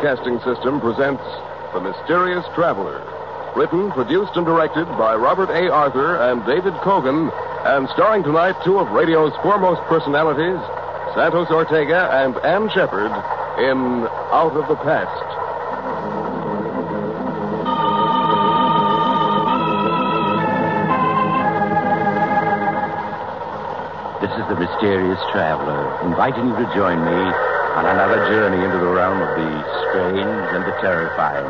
Broadcasting System presents The Mysterious Traveler. Written, produced, and directed by Robert A. Arthur and David Kogan, and starring tonight two of radio's foremost personalities, Santos Ortega and Ann Shepherd, in Out of the Past. This is the mysterious traveler, inviting you to join me on another journey into the realm of the strange and the terrifying.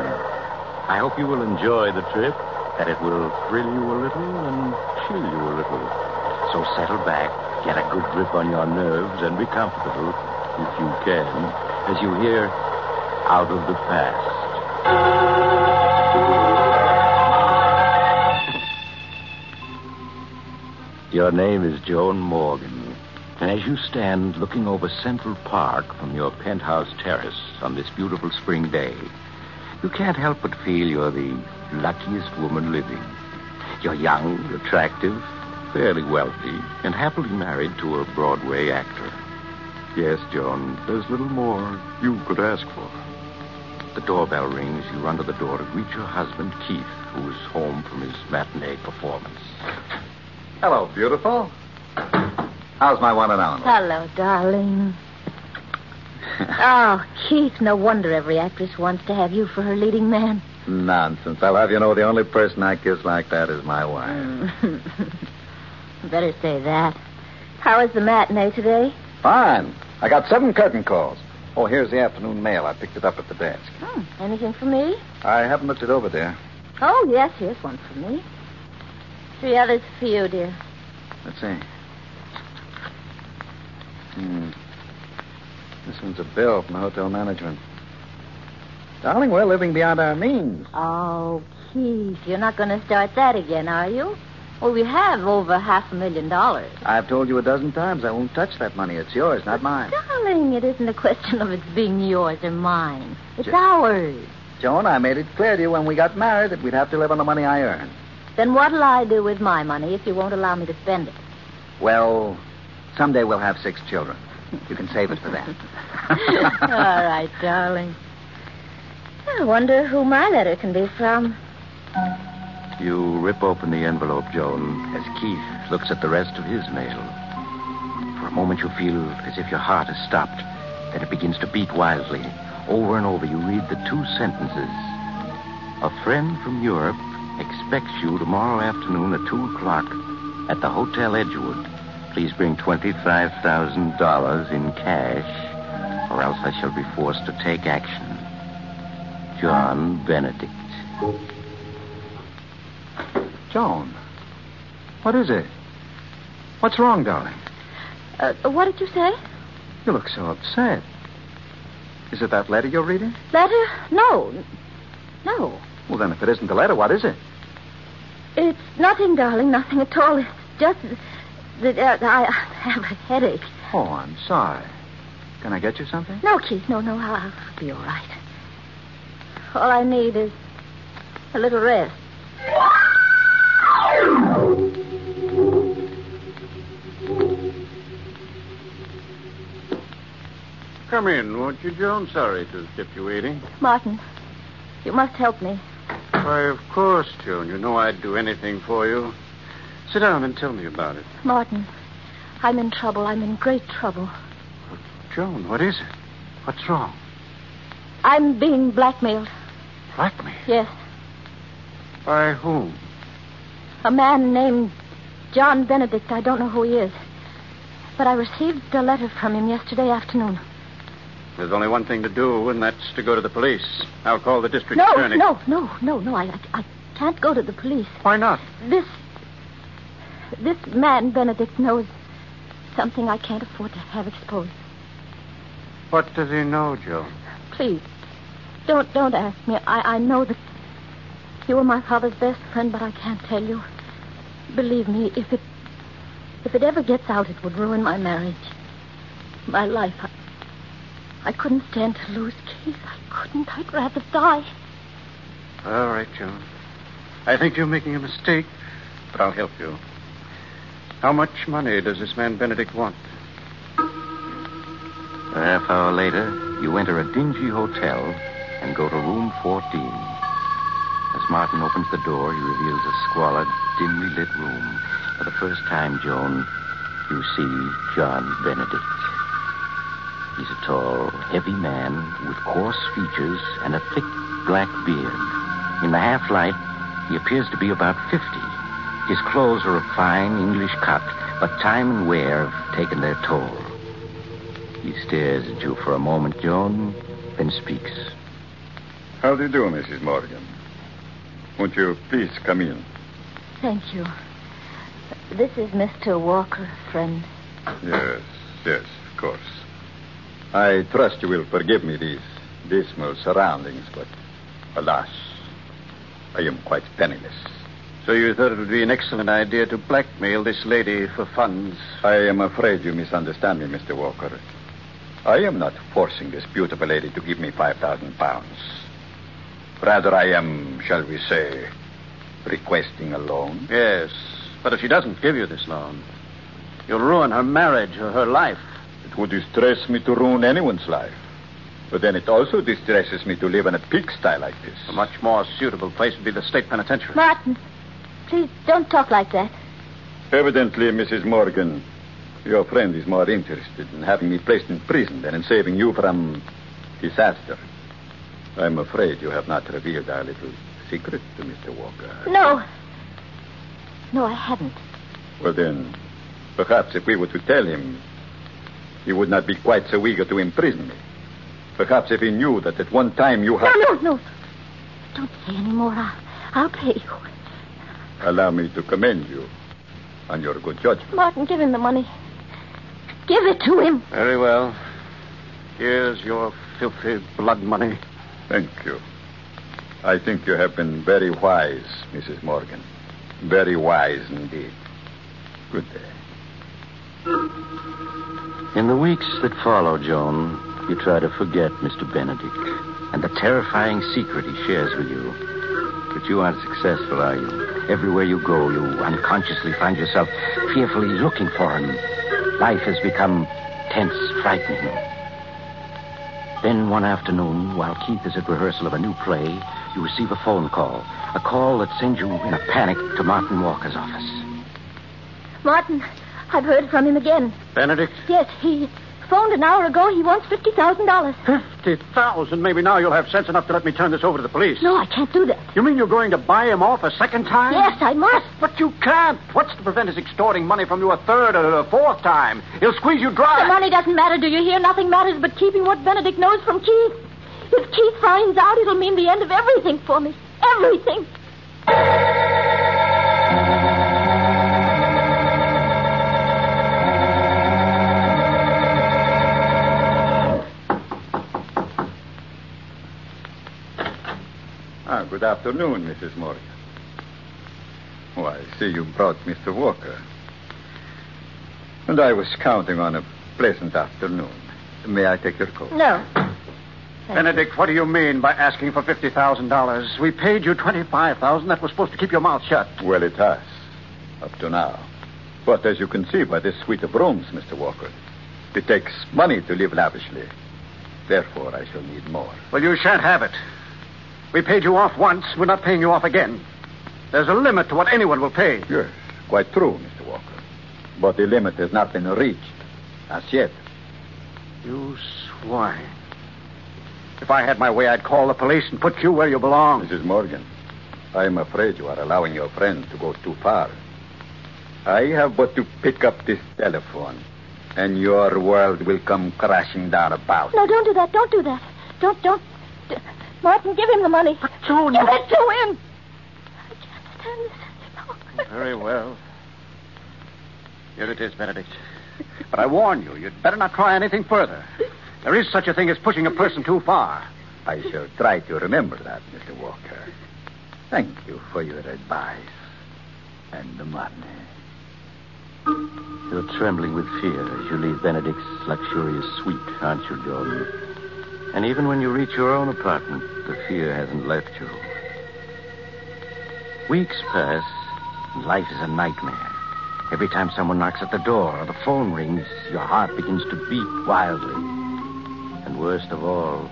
I hope you will enjoy the trip, that it will thrill you a little and chill you a little. So settle back, get a good grip on your nerves, and be comfortable, if you can, as you hear Out of the Past. Your name is Joan Morgan. And as you stand looking over Central Park from your penthouse terrace on this beautiful spring day, you can't help but feel you're the luckiest woman living. You're young, attractive, fairly wealthy, and happily married to a Broadway actor. Yes, Joan, there's little more you could ask for. The doorbell rings. You run to the door to greet your husband, Keith, who is home from his matinee performance. Hello, beautiful. How's my one and only? Hello, darling. oh, Keith, no wonder every actress wants to have you for her leading man. Nonsense. I'll have you know the only person I kiss like that is my wife. Better say that. How was the matinee today? Fine. I got seven curtain calls. Oh, here's the afternoon mail. I picked it up at the desk. Hmm, anything for me? I haven't looked it over, dear. Oh, yes, here's one for me. Three others for you, dear. Let's see. Hmm. This one's a bill from the hotel management. Darling, we're living beyond our means. Oh, Keith, you're not going to start that again, are you? Well, we have over half a million dollars. I've told you a dozen times I won't touch that money. It's yours, not mine. Darling, it isn't a question of its being yours or mine. It's Ju- ours. Joan, I made it clear to you when we got married that we'd have to live on the money I earn. Then what'll I do with my money if you won't allow me to spend it? Well, someday we'll have six children. You can save it for that. All right, darling. I wonder who my letter can be from. You rip open the envelope, Joan, as Keith looks at the rest of his mail. For a moment, you feel as if your heart has stopped. Then it begins to beat wildly. Over and over, you read the two sentences. A friend from Europe expects you tomorrow afternoon at 2 o'clock at the Hotel Edgewood. Please bring $25,000 in cash, or else I shall be forced to take action. John Benedict. Joan, what is it? What's wrong, darling? Uh, what did you say? You look so upset. Is it that letter you're reading? Letter? No. No. Well, then, if it isn't the letter, what is it? It's nothing, darling. Nothing at all. It's just that uh, I have a headache. Oh, I'm sorry. Can I get you something? No, Keith. No, no. I'll, I'll be all right. All I need is a little rest. Come in, won't you, Joan? Sorry to have kept you waiting. Martin, you must help me. Why, of course, Joan. You know I'd do anything for you. Sit down and tell me about it. Martin, I'm in trouble. I'm in great trouble. Joan, what is it? What's wrong? I'm being blackmailed. Blackmailed? Yes. By whom? A man named John Benedict. I don't know who he is. But I received a letter from him yesterday afternoon. There's only one thing to do, and that's to go to the police. I'll call the district No, attorney. no, no, no, no. I, I, I can't go to the police. Why not? This. This man, Benedict, knows something I can't afford to have exposed. What does he know, Joan? Please, don't don't ask me. I, I know that you were my father's best friend, but I can't tell you. Believe me, if it if it ever gets out, it would ruin my marriage, my life. I, I couldn't stand to lose Keith. I couldn't. I'd rather die. All right, Joan. I think you're making a mistake, but I'll help you. How much money does this man Benedict want? A half hour later, you enter a dingy hotel and go to room 14. As Martin opens the door, he reveals a squalid, dimly lit room. For the first time, Joan, you see John Benedict. He's a tall, heavy man with coarse features and a thick black beard. In the half light, he appears to be about 50. His clothes are of fine English cut, but time and wear have taken their toll. He stares at you for a moment, Joan, then speaks. How do you do, Mrs. Morgan? Won't you please come in? Thank you. This is Mr. Walker, friend. Yes, yes, of course. I trust you will forgive me these dismal surroundings, but alas, I am quite penniless. So you thought it would be an excellent idea to blackmail this lady for funds? I am afraid you misunderstand me, Mr. Walker. I am not forcing this beautiful lady to give me 5,000 pounds. Rather, I am, shall we say, requesting a loan. Yes, but if she doesn't give you this loan, you'll ruin her marriage or her life. It would distress me to ruin anyone's life. But then it also distresses me to live in a pigsty like this. A much more suitable place would be the state penitentiary. Martin, please don't talk like that. Evidently, Mrs. Morgan, your friend is more interested in having me placed in prison than in saving you from disaster. I'm afraid you have not revealed our little secret to Mr. Walker. No. No, I haven't. Well, then, perhaps if we were to tell him, he would not be quite so eager to imprison me. Perhaps if he knew that at one time you had. No, no, no. Don't say any more. I'll, I'll pay you. Allow me to commend you on your good judgment. Martin, give him the money. Give it to him. Very well. Here's your filthy blood money. Thank you. I think you have been very wise, Mrs. Morgan. Very wise indeed. Good day. In the weeks that follow, Joan, you try to forget Mr. Benedict and the terrifying secret he shares with you. But you aren't successful, are you? Everywhere you go, you unconsciously find yourself fearfully looking for him. Life has become tense, frightening. Then one afternoon, while Keith is at rehearsal of a new play, you receive a phone call. A call that sends you in a panic to Martin Walker's office. Martin, I've heard from him again. Benedict? Yes, he phoned an hour ago. He wants $50,000. Fifty thousand. Maybe now you'll have sense enough to let me turn this over to the police. No, I can't do that. You mean you're going to buy him off a second time? Yes, I must. But you can't. What's to prevent his extorting money from you a third or a fourth time? He'll squeeze you dry. The money doesn't matter, do you hear? Nothing matters but keeping what Benedict knows from Keith. If Keith finds out, it'll mean the end of everything for me. Everything. Good afternoon, Mrs. Morgan. Oh, I see you brought Mr. Walker. And I was counting on a pleasant afternoon. May I take your coat? No. Benedict, what do you mean by asking for $50,000? We paid you 25000 That was supposed to keep your mouth shut. Well, it has, up to now. But as you can see by this suite of rooms, Mr. Walker, it takes money to live lavishly. Therefore, I shall need more. Well, you shan't have it. We paid you off once. We're not paying you off again. There's a limit to what anyone will pay. Yes, quite true, Mr. Walker. But the limit has not been reached. As yet. You swine. If I had my way, I'd call the police and put you where you belong. Mrs. Morgan, I am afraid you are allowing your friend to go too far. I have but to pick up this telephone, and your world will come crashing down about. No, don't do that. Don't do that. Don't, don't. D- Martin, give him the money. But, Joan, Give you- it to him. Anderson. Very well. Here it is, Benedict. But I warn you, you'd better not try anything further. There is such a thing as pushing a person too far. I shall try to remember that, Mr. Walker. Thank you for your advice and the money. You're trembling with fear as you leave Benedict's luxurious suite, aren't you, Jordan? And even when you reach your own apartment, the fear hasn't left you. Weeks pass, and life is a nightmare. Every time someone knocks at the door or the phone rings, your heart begins to beat wildly. And worst of all,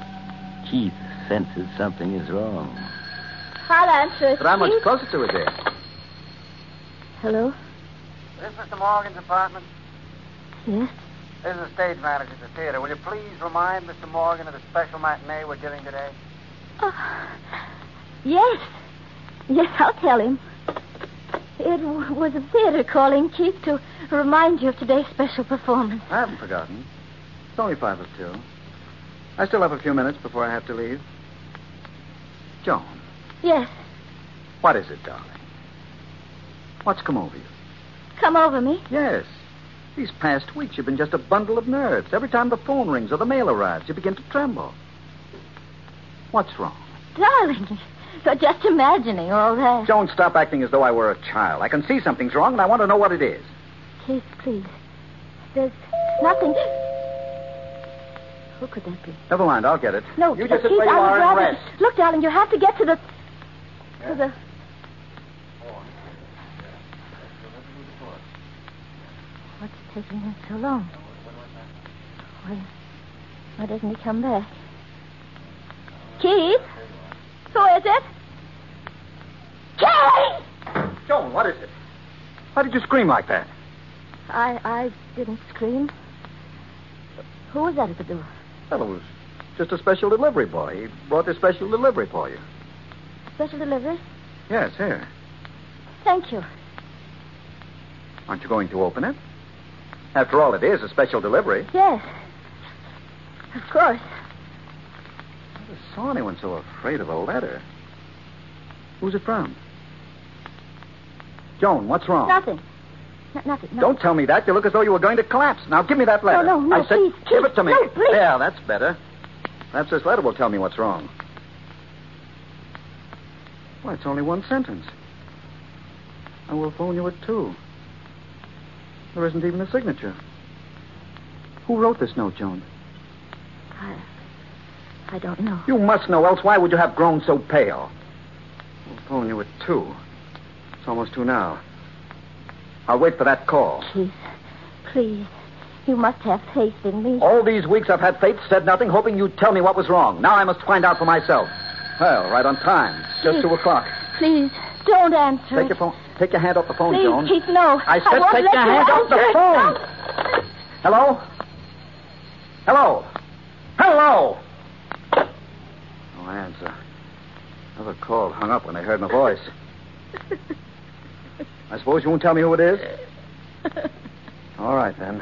Keith senses something is wrong. I'll answer it. But how much closer to it there? Hello? This Mr. Morgan's apartment? Yes? This is the stage manager at the theater. Will you please remind Mr. Morgan of the special matinee we're giving today? Oh, yes. Yes, I'll tell him. It w- was the theater calling, Keith, to remind you of today's special performance. I haven't forgotten. It's only five of two. I still have a few minutes before I have to leave. Joan, Yes. what is it, darling? What's come over you? Come over me. Yes. These past weeks, you've been just a bundle of nerves. Every time the phone rings or the mail arrives, you begin to tremble. What's wrong? Darling, you're just imagining all that. Joan, stop acting as though I were a child. I can see something's wrong, and I want to know what it is. Keith, please. There's nothing. Who could that be? Never mind, I'll get it. No, you just sit Keith, where you I would are and rather... rest. Look, darling, you have to get to the... To the... What's taking him so long? Why, why doesn't he come back? Keith? Who is it? Keith! Joan, what is it? Why did you scream like that? I, I didn't scream. Who was that at the door? Well, it was just a special delivery boy. He brought this special delivery for you. Special delivery? Yes, here. Thank you. Aren't you going to open it? After all, it is a special delivery. Yes. Of course. I never saw anyone so afraid of a letter. Who's it from? Joan, what's wrong? Nothing. Nothing. No. Don't tell me that. You look as though you were going to collapse. Now, give me that letter. no, no, I said, please, give please. it to me. No, please. There, that's better. Perhaps this letter will tell me what's wrong. Why, it's only one sentence. I will phone you at two. There isn't even a signature. Who wrote this note, Joan? I, I don't know. You must know, else why would you have grown so pale? We'll phone you at two. It's almost two now. I'll wait for that call. Keith, please. You must have faith in me. All these weeks I've had faith, said nothing, hoping you'd tell me what was wrong. Now I must find out for myself. Well, right on time. Just two o'clock. Please, don't answer. Take it. your phone. Take your hand off the phone, Please, Joan. Keith, no. I said won't take let your you hand off the answer it. phone. No. Hello? Hello? Hello? No answer. Another call hung up when they heard my voice. I suppose you won't tell me who it is? All right, then.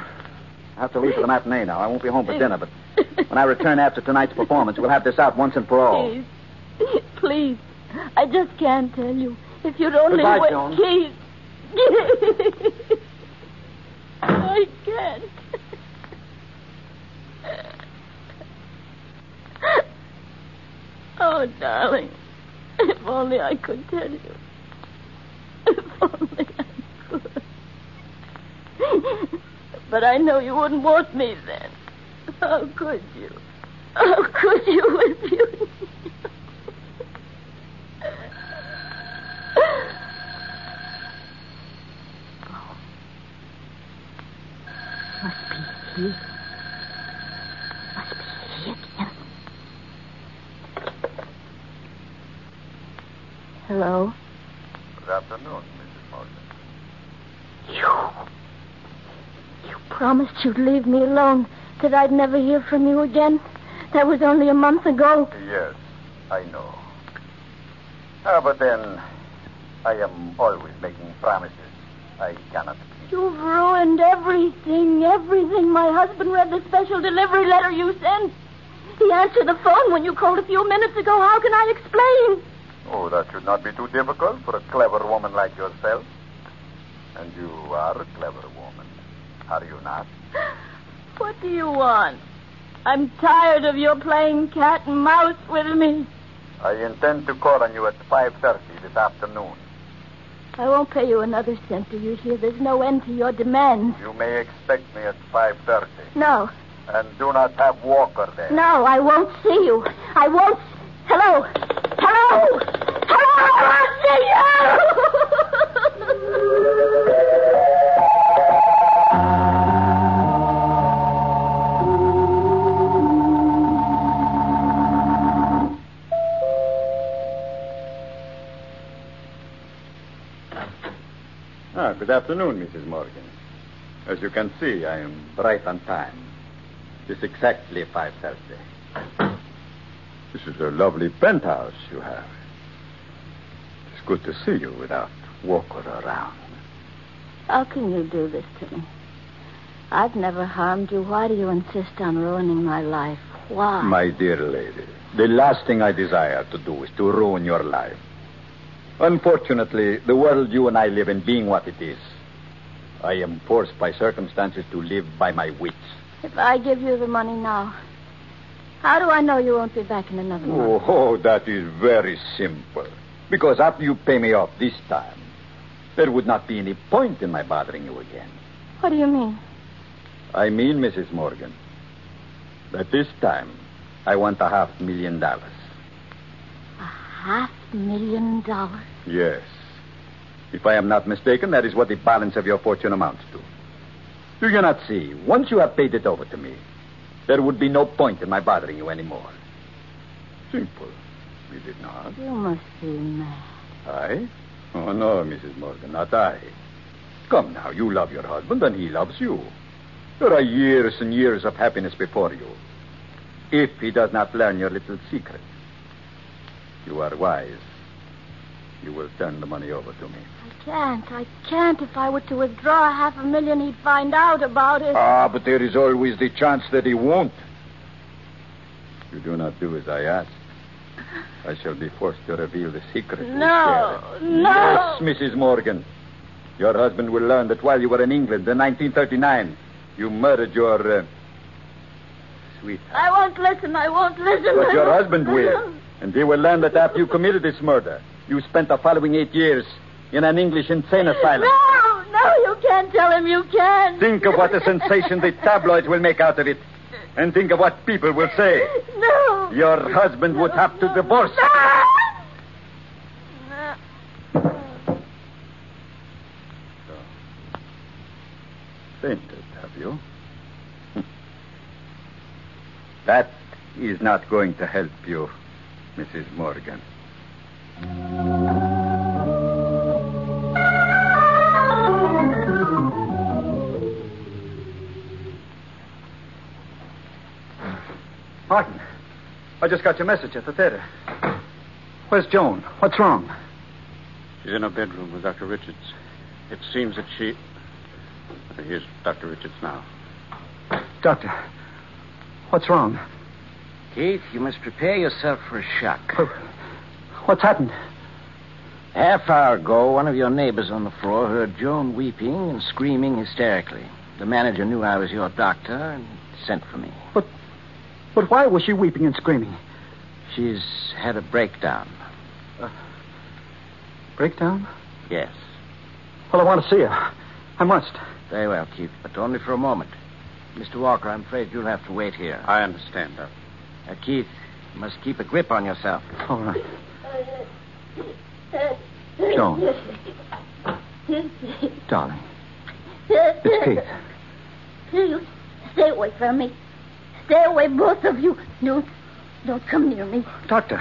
I have to leave for the matinee now. I won't be home for dinner, but when I return after tonight's performance, we'll have this out once and for all. Please. Please. I just can't tell you. If you'd only Goodbye, wait. Joan. Keith. I can't. Oh, darling. If only I could tell you. If only I could. But I know you wouldn't want me then. How could you? How could you if you knew? Oh. Must he. Must be he again. Hello? Good afternoon, Mrs. Morgan. You. You promised you'd leave me alone, that I'd never hear from you again. That was only a month ago. Yes, I know. Ah, but then, I am always making promises I cannot keep. You've ruined everything, everything. My husband read the special delivery letter you sent. He answered the phone when you called a few minutes ago. How can I explain? Oh, that should not be too difficult for a clever woman like yourself. And you are a clever woman, are you not? What do you want? I'm tired of your playing cat and mouse with me. I intend to call on you at 5.30 this afternoon. I won't pay you another cent, do you hear? There's no end to your demands. You may expect me at 5.30. No, And do not have Walker there. no, I won't see you. I won't. Hello? Hello? Hello? I won't good afternoon, Mrs. Morgan. As you can see, I am right on time. It's exactly 5.30. This is a lovely penthouse you have. It's good to see you without Walker around. How can you do this to me? I've never harmed you. Why do you insist on ruining my life? Why? My dear lady, the last thing I desire to do is to ruin your life. Unfortunately, the world you and I live in being what it is, I am forced by circumstances to live by my wits. If I give you the money now, how do I know you won't be back in another month? Oh, oh, that is very simple. Because after you pay me off this time, there would not be any point in my bothering you again. What do you mean? I mean, Mrs. Morgan, that this time I want a half million dollars. A half million dollars? Yes. If I am not mistaken, that is what the balance of your fortune amounts to. Do you not see? Once you have paid it over to me, there would be no point in my bothering you anymore. Simple. Is it not? You must be mad. I? Oh, no, Mrs. Morgan, not I. Come now, you love your husband and he loves you. There are years and years of happiness before you. If he does not learn your little secret, you are wise. You will turn the money over to me. I can't. I can't. If I were to withdraw half a million, he'd find out about it. Ah, but there is always the chance that he won't. You do not do as I ask. I shall be forced to reveal the secret. No, no. Yes, Mrs. Morgan. Your husband will learn that while you were in England in 1939, you murdered your uh, sweetheart. I won't listen. I won't listen. But your husband will. And he will learn that after you committed this murder, you spent the following eight years in an English insane asylum. No, no, you can't tell him. You can't. Think of what a sensation the tabloids will make out of it. And think of what people will say. No. Your husband would have to divorce. Fainted, have you? That is not going to help you, Mrs. Morgan. Martin, I just got your message at the theater. Where's Joan? What's wrong? She's in her bedroom with Dr. Richards. It seems that she. Here's Dr. Richards now. Doctor, what's wrong? Keith, you must prepare yourself for a shock. What's happened? Half hour ago, one of your neighbors on the floor heard Joan weeping and screaming hysterically. The manager knew I was your doctor and sent for me. But but why was she weeping and screaming? She's had a breakdown. Breakdown? Yes. Well, I want to see her. I must. Very well, Keith, but only for a moment. Mr. Walker, I'm afraid you'll have to wait here. I understand, Doctor. Uh, Keith, you must keep a grip on yourself. All right. Joan. Darling. It's Keith. You stay away from me. Stay away, both of you. Don't, don't come near me. Doctor.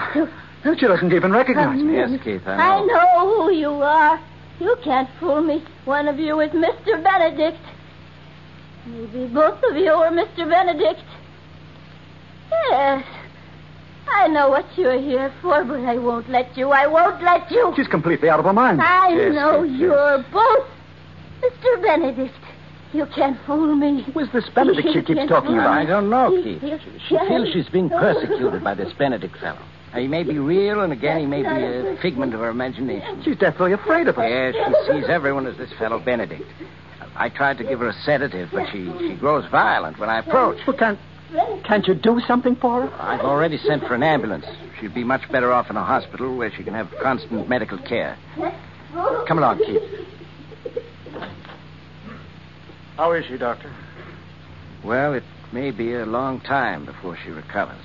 She doesn't even recognize Come me. near Yes. Keith, I know. I know. know who you are. You can't fool me. One of you is Mr. Benedict. Maybe both of you are Mr. Benedict. Yes. I know what you're here for, but I won't let you. I won't let you. She's completely out of her mind. I Yes, know yes, yes. you're both Mr. Benedict. You can't fool me. Who's this Benedict she keeps talking about? I don't know. Keith. She, she feels she's being persecuted by this Benedict fellow. He may be real, and again, he may be a figment of her imagination. She's deathly afraid of him. Yes, she sees everyone as this fellow Benedict. I tried to give her a sedative, but she, she grows violent when I approach. Well, can't, can't you do something for her? I've already sent for an ambulance. She'd be much better off in a hospital where she can have constant medical care. Come along, Keith. How is she, Doctor? Well, it may be a long time before she recovers.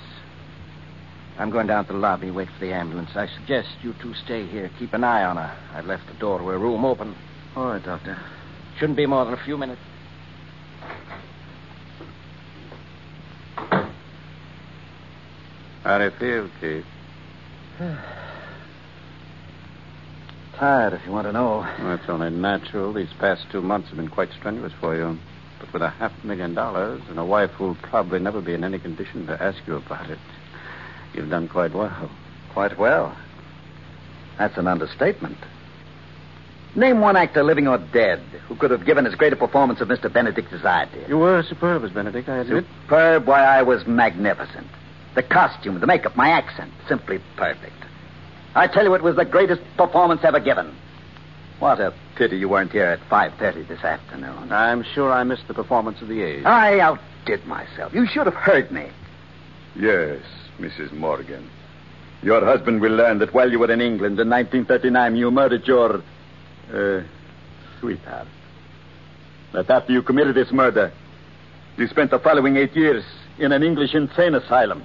I'm going down to the lobby and wait for the ambulance. I suggest you two stay here. Keep an eye on her. I've left the door to her room open. All right, Doctor. Shouldn't be more than a few minutes. How do you feel, Keith? Tired, if you want to know. Well, it's only natural. These past two months have been quite strenuous for you. But with a half million dollars and a wife who'll probably never be in any condition to ask you about it, you've done quite well. Quite well. That's an understatement. Name one actor, living or dead, who could have given as great a performance of Mr. Benedict as I did. You were superb as Benedict, I admit. Superb, why, I was magnificent. The costume, the makeup, my accent, simply perfect. I tell you, it was the greatest performance ever given. What a pity you weren't here at 5.30 this afternoon. I'm sure I missed the performance of the age. I outdid myself. You should have heard me. Yes, Mrs. Morgan. Your husband will learn that while you were in England in 1939, you murdered your. Uh, sweetheart. That after you committed this murder, you spent the following eight years in an English insane asylum.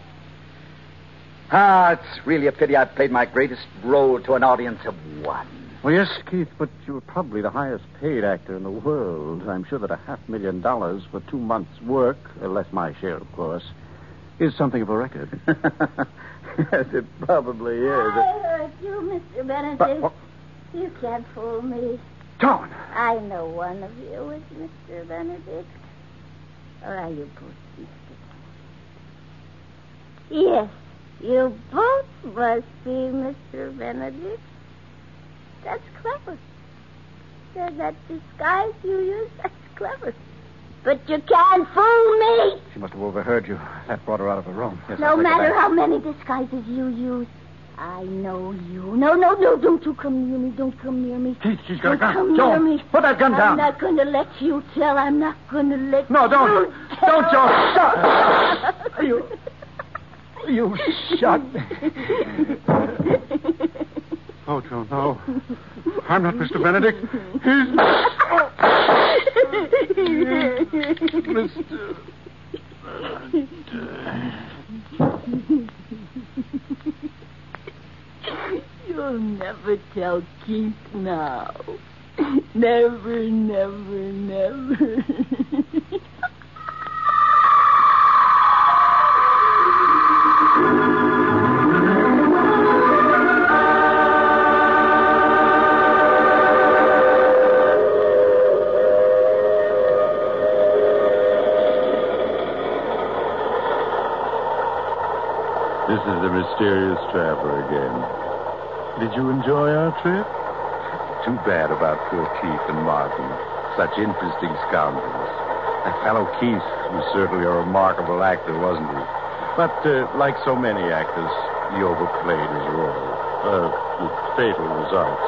Ah, it's really a pity I've played my greatest role to an audience of one. Well, yes, Keith, but you're probably the highest paid actor in the world. I'm sure that a half million dollars for two months' work, uh, less my share, of course, is something of a record. yes, it probably is. I heard you, Mr. Benedict. But- what- You can't fool me. Joan! I know one of you is Mr. Benedict. Or are you both Mr. Yes, you both must be Mr. Benedict. That's clever. That, that disguise you use, that's clever. But you can't fool me. She must have overheard you. That brought her out of her room. Yes, no I'll take her matter how many disguises you use. I know you. No, no, no, don't you come near me. Don't come near me. Keith, she's got Don't gun. come Joan, near me. put that gun down. I'm not going to let you tell. I'm not going to let you. No, don't. you Don't, tell. Joan. Stop. You. You shot me. Oh, Joan, no. I'm not Mr. Benedict. He's. Mr. You'll never tell Keith now. Never, never, never. The mysterious traveler again. Did you enjoy our trip? Too bad about poor Keith and Martin. Such interesting scoundrels. That fellow Keith was certainly a remarkable actor, wasn't he? But, uh, like so many actors, he overplayed his role. Uh, with fatal results.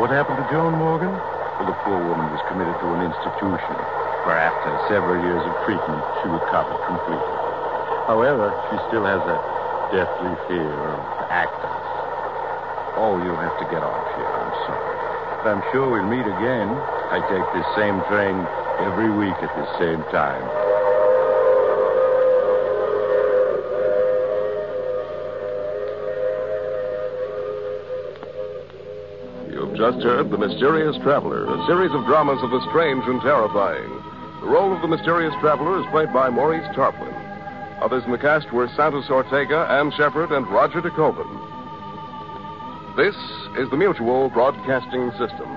What happened to Joan Morgan? Well, the poor woman was committed to an institution, where after several years of treatment, she recovered completely. However, she still has that deathly fear of actors. Oh, you'll have to get off here. I'm sorry. But I'm sure we'll meet again. I take this same train every week at the same time. You've just heard The Mysterious Traveler, a series of dramas of the strange and terrifying. The role of the mysterious traveler is played by Maurice Tarplin. Others in the cast were Santos Ortega, Ann Shepherd, and Roger DeKoven. This is the Mutual Broadcasting System.